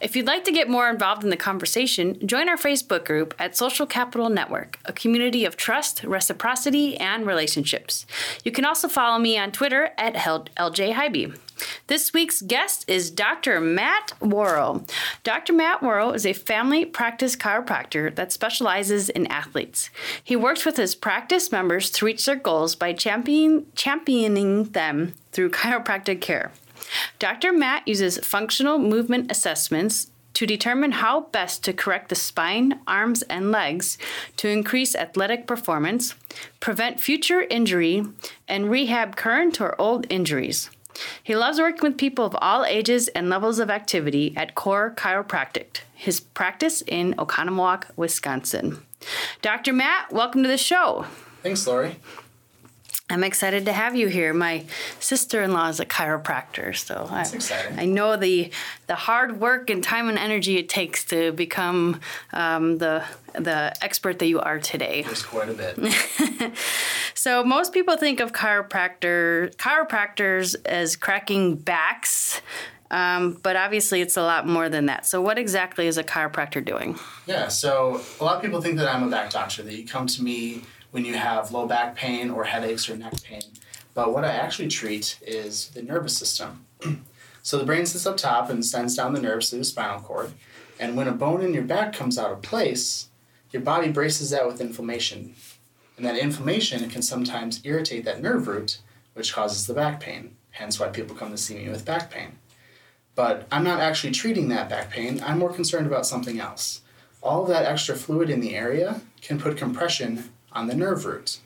If you'd like to get more involved in the conversation, join our Facebook group at Social Capital Network, a community of trust, reciprocity, and relationships. You can also follow me on Twitter at LJ Highby. This week's guest is Dr. Matt Waro. Dr. Matt Waro is a family practice chiropractor that specializes in athletes. He works with his practice members to reach their goals by champion, championing them through chiropractic care. Dr. Matt uses functional movement assessments to determine how best to correct the spine, arms, and legs to increase athletic performance, prevent future injury, and rehab current or old injuries. He loves working with people of all ages and levels of activity at Core Chiropractic, his practice in Oconomowoc, Wisconsin. Dr. Matt, welcome to the show. Thanks, Lori. I'm excited to have you here. My sister-in-law is a chiropractor, so I, I, know the the hard work and time and energy it takes to become um, the the expert that you are today. There's quite a bit. so most people think of chiropractor chiropractors as cracking backs. Um, but obviously, it's a lot more than that. So, what exactly is a chiropractor doing? Yeah, so a lot of people think that I'm a back doctor, that you come to me when you have low back pain or headaches or neck pain. But what I actually treat is the nervous system. so the brain sits up top and sends down the nerves to the spinal cord. And when a bone in your back comes out of place, your body braces that with inflammation. And that inflammation can sometimes irritate that nerve root, which causes the back pain. Hence why people come to see me with back pain. But I'm not actually treating that back pain, I'm more concerned about something else. All that extra fluid in the area can put compression on the nerve root.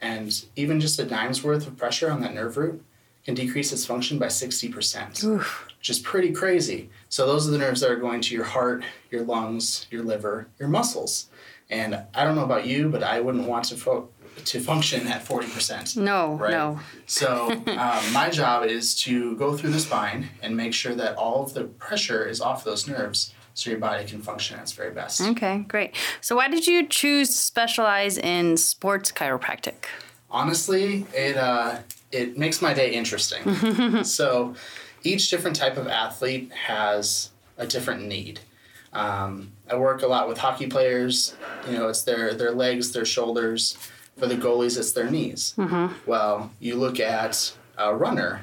And even just a dime's worth of pressure on that nerve root can decrease its function by 60%, Oof. which is pretty crazy. So, those are the nerves that are going to your heart, your lungs, your liver, your muscles. And I don't know about you, but I wouldn't want to, fo- to function at 40%. No, right? no. So, um, my job is to go through the spine and make sure that all of the pressure is off those nerves so your body can function at its very best. Okay, great. So why did you choose to specialize in sports chiropractic? Honestly, it uh, it makes my day interesting. so each different type of athlete has a different need. Um, I work a lot with hockey players. You know, it's their their legs, their shoulders. For the goalies, it's their knees. Mm-hmm. Well, you look at a runner.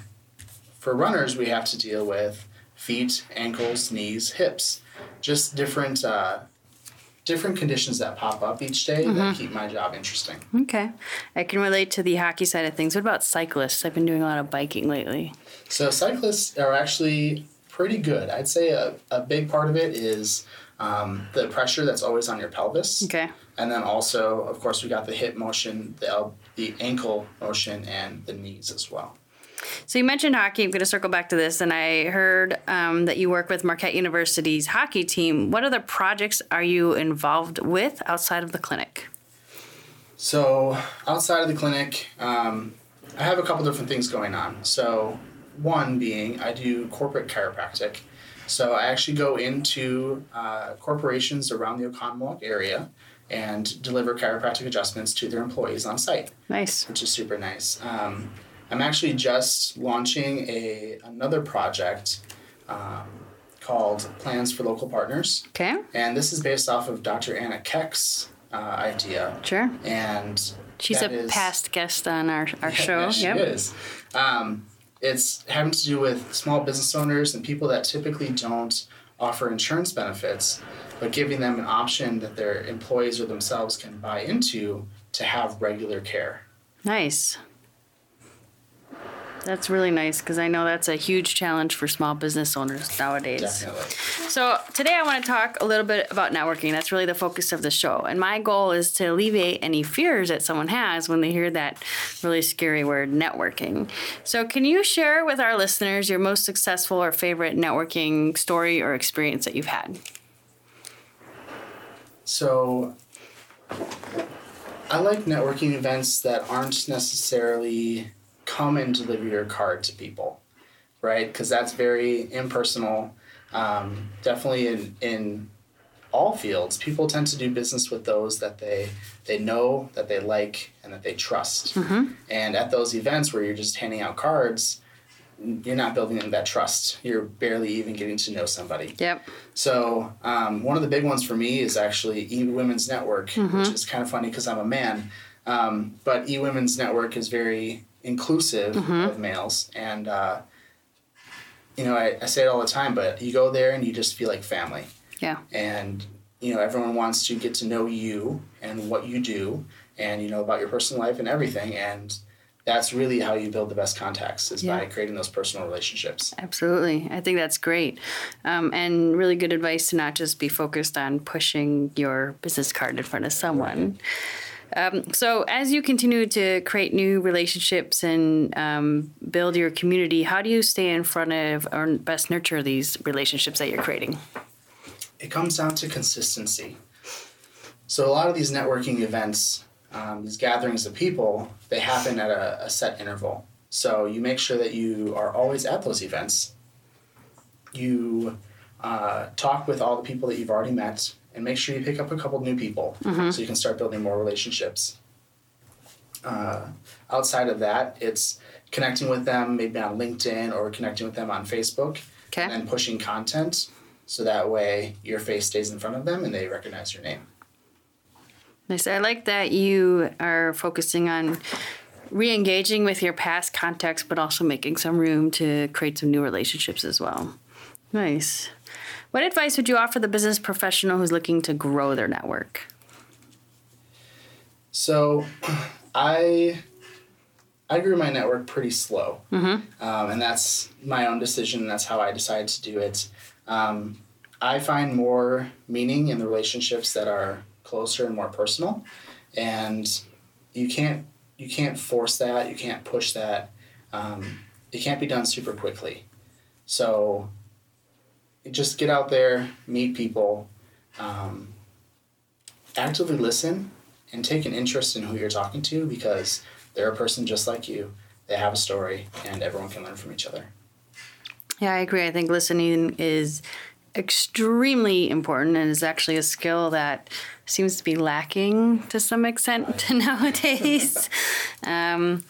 For runners, we have to deal with feet, ankles, knees, hips just different uh, different conditions that pop up each day mm-hmm. that keep my job interesting. Okay. I can relate to the hockey side of things. What about cyclists? I've been doing a lot of biking lately. So cyclists are actually pretty good. I'd say a, a big part of it is um, the pressure that's always on your pelvis. Okay. And then also, of course, we got the hip motion, the, the ankle motion, and the knees as well. So you mentioned hockey. I'm going to circle back to this, and I heard um, that you work with Marquette University's hockey team. What other projects are you involved with outside of the clinic? So outside of the clinic, um, I have a couple different things going on. So one being I do corporate chiropractic. So I actually go into uh, corporations around the Oconomowoc area and deliver chiropractic adjustments to their employees on site. Nice. Which is super nice. Um, I'm actually just launching a another project um, called Plans for Local Partners. Okay. And this is based off of Dr. Anna Keck's uh, idea. Sure. And she's a is, past guest on our, our show. Yeah, she yep. is. Um, it's having to do with small business owners and people that typically don't offer insurance benefits, but giving them an option that their employees or themselves can buy into to have regular care. Nice. That's really nice because I know that's a huge challenge for small business owners nowadays. Definitely. So, today I want to talk a little bit about networking. That's really the focus of the show. And my goal is to alleviate any fears that someone has when they hear that really scary word, networking. So, can you share with our listeners your most successful or favorite networking story or experience that you've had? So, I like networking events that aren't necessarily come and deliver your card to people, right? Because that's very impersonal. Um, definitely in in all fields, people tend to do business with those that they they know, that they like, and that they trust. And at those events where you're just handing out cards, you're not building that trust. You're barely even getting to know somebody. Yep. So um, one of the big ones for me is actually E Women's Network, which is kind of funny because I'm a man. Um, but E Women's Network is very inclusive of males, and uh, you know I, I say it all the time, but you go there and you just feel like family, Yeah. and you know everyone wants to get to know you and what you do, and you know about your personal life and everything, and that's really how you build the best contacts is by creating those personal relationships. Absolutely. I think that's great. Um, and really good advice to not just be focused on pushing your business card in front of someone. Um, so, as you continue to create new relationships and um, build your community, how do you stay in front of or best nurture these relationships that you're creating? it comes down to consistency. So a lot of these networking events, um, these gatherings of people, they happen at a, a set interval. So you make sure that you are always at those events. You uh, talk with all the people that you've already met, and make sure you pick up a couple new people so you can start building more relationships. Uh, outside of that, it's connecting with them maybe on LinkedIn or connecting with them on Facebook Okay. and then pushing content so that way your face stays in front of them and they recognize your name. Nice. I like that you are focusing on re engaging with your past contacts, but also making some room to create some new relationships as well. Nice. What advice would you offer the business professional who's looking to grow their network? So I I grew my network pretty slow, um, and that's my own decision. That's how I decided to do it. Um, I find more meaning in the relationships that are closer and more personal, and you can't you can't force that. You can't push that. Um, it can't be done super quickly. So just get out there, meet people, um, actively listen, and take an interest in who you're talking to because they're a person just like you. They have a story, and everyone can learn from each other. Yeah, I agree. I think listening is extremely important and is actually a skill that seems to be lacking to some extent nowadays. um,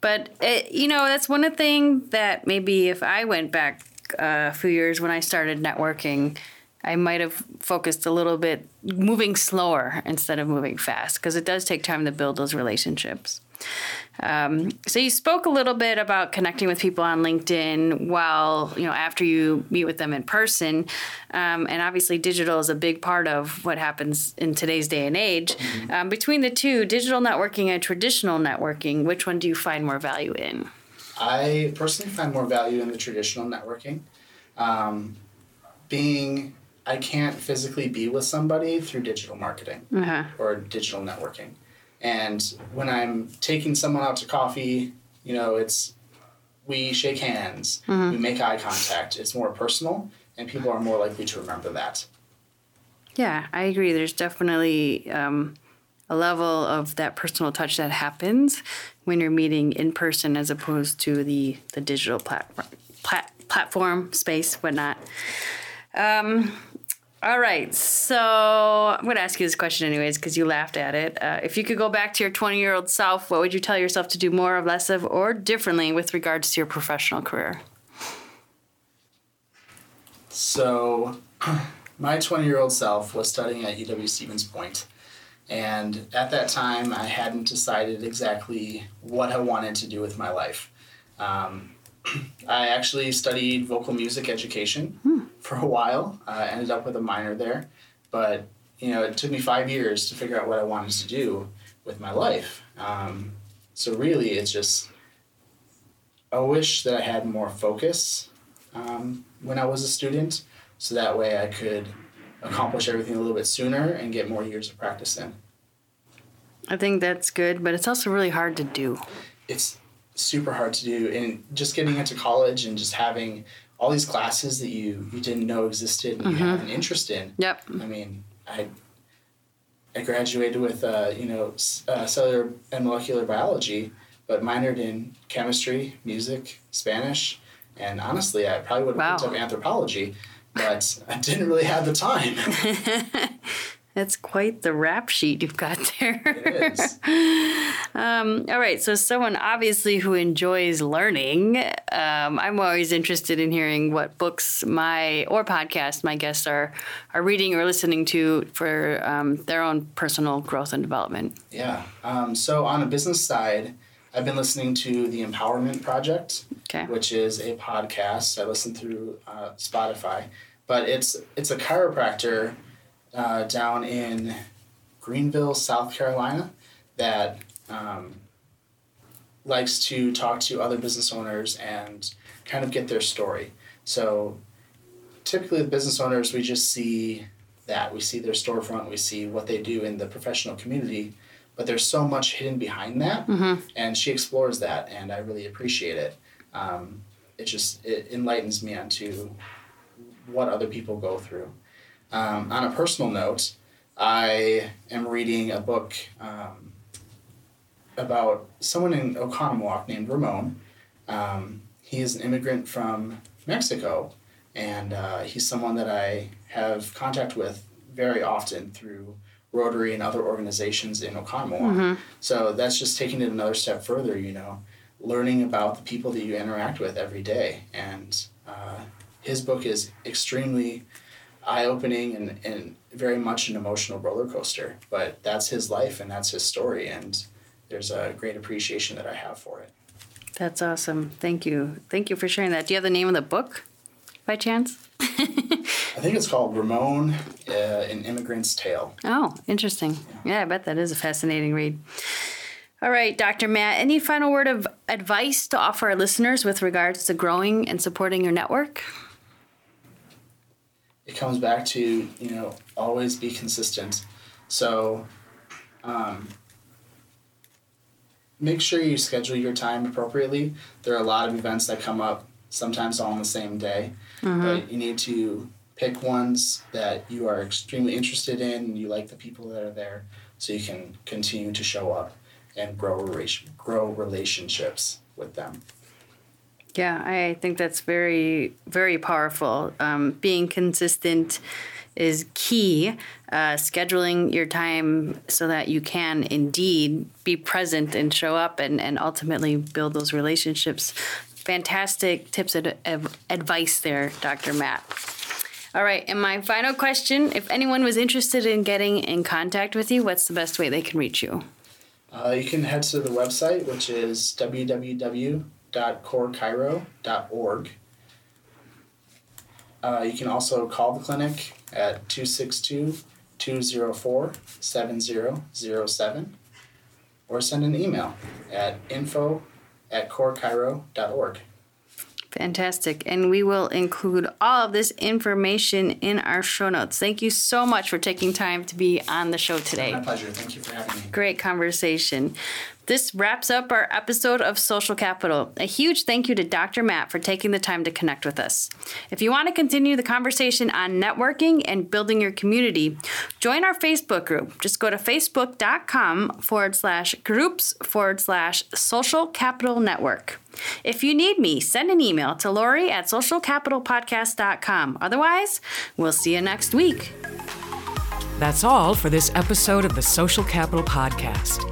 but it, you know, that's one of the things that maybe if I went back uh, a few years when I started networking, I might have focused a little bit moving slower instead of moving fast because it does take time to build those relationships. Um, so you spoke a little bit about connecting with people on LinkedIn while you know after you meet with them in person, um, and obviously digital is a big part of what happens in today's day and age. Um, between the two, digital networking and traditional networking, which one do you find more value in? I personally find more value in the traditional networking. Um, being, I can't physically be with somebody through digital marketing Uh-huh. or digital networking. And when I'm taking someone out to coffee, you know, it's we shake hands, we make eye contact. It's more personal, and people are more likely to remember that. Yeah, I agree. There's definitely um, a level of that personal touch that happens when you're meeting in person as opposed to the, the digital platform, plat, platform space, whatnot. Um, all right, so I'm going to ask you this question anyways because you laughed at it. Uh, if you could go back to your 20 year old self, what would you tell yourself to do more of, less of, or differently with regards to your professional career? So, my 20 year old self was studying at UW Stevens Point, and at that time, I hadn't decided exactly what I wanted to do with my life. Um, I actually studied vocal music education for a while. I ended up with a minor there, but you know, it took me five years to figure out what I wanted to do with my life. Um, so really, it's just I wish that I had more focus um, when I was a student, so that way I could accomplish everything a little bit sooner and get more years of practice in. I think that's good, but it's also really hard to do. It's super hard to do, and just getting into college and just having all these classes that you you didn't know existed and you have an interest in. Yep. I mean, I I graduated with uh, you know uh, cellular and molecular biology, but minored in chemistry, music, Spanish, and honestly, I probably would have picked up anthropology, but I didn't really have the time. That's quite the rap sheet you've got there. Is. All right, so someone obviously who enjoys learning. Um, I'm always interested in hearing what books my or podcast my guests are are reading or listening to for um, their own personal growth and development. Yeah. Um, so on a business side, I've been listening to the Empowerment Project, Okay. which is a podcast I listen through uh, Spotify, but it's it's a chiropractor uh, down in Greenville, South Carolina, that um, likes to talk to other business owners and kind of get their story. So typically, the business owners we just see that we see their storefront, we see what they do in the professional community, but there's so much hidden behind that, and she explores that, and I really appreciate it. Um, it just it enlightens me onto what other people go through. Um, on a personal note, I am reading a book um, about someone in Oconomowoc named Ramon. Um, he is an immigrant from Mexico, and uh, he's someone that I have contact with very often through Rotary and other organizations in Oconomowoc. So that's just taking it another step further, you know, learning about the people that you interact with every day. And uh, his book is extremely eye opening and, and very much an emotional roller coaster. But that's his life and that's his story. And there's a great appreciation that I have for it. That's awesome. Thank you. Thank you for sharing that. Do you have the name of the book by chance? I think it's called Ramon, uh, An Immigrant's Tale. Oh, interesting. Yeah, I bet that is a fascinating read. All right, Dr. Matt, any final word of advice to offer our listeners with regards to growing and supporting your network? It comes back to you know always be consistent. So um, make sure you schedule your time appropriately. There are a lot of events that come up sometimes all on the same day but you need to pick ones that you are extremely interested in and you like the people that are there so you can continue to show up and grow grow relationships with them Yeah, I think that's very, very powerful. Um, being consistent is key. Uh, scheduling your time so that you can indeed be present and show up and, and ultimately build those relationships. Fantastic tips and ad- advice there, Dr. Matt. All right, and my final question if anyone was interested in getting in contact with you, what's the best way they can reach you? Uh, you can head to the website, which is www.corechiro.org. Uh, you can also call the clinic at 262 204 7007 or send an email at info at corechiro.org. Fantastic. And we will include all of this information in our show notes. Thank you so much for taking time to be on the show today. My pleasure. Thank you for having me. Great conversation. This wraps up our episode of Social Capital. A huge thank you to Dr. Matt for taking the time to connect with us. If you want to continue the conversation on networking and building your community, join our Facebook group. Just go to facebook.com forward slash groups forward slash social capital network. If you need me, send an email to Lori at socialcapitalpodcast.com. Otherwise, we'll see you next week. That's all for this episode of the Social Capital Podcast.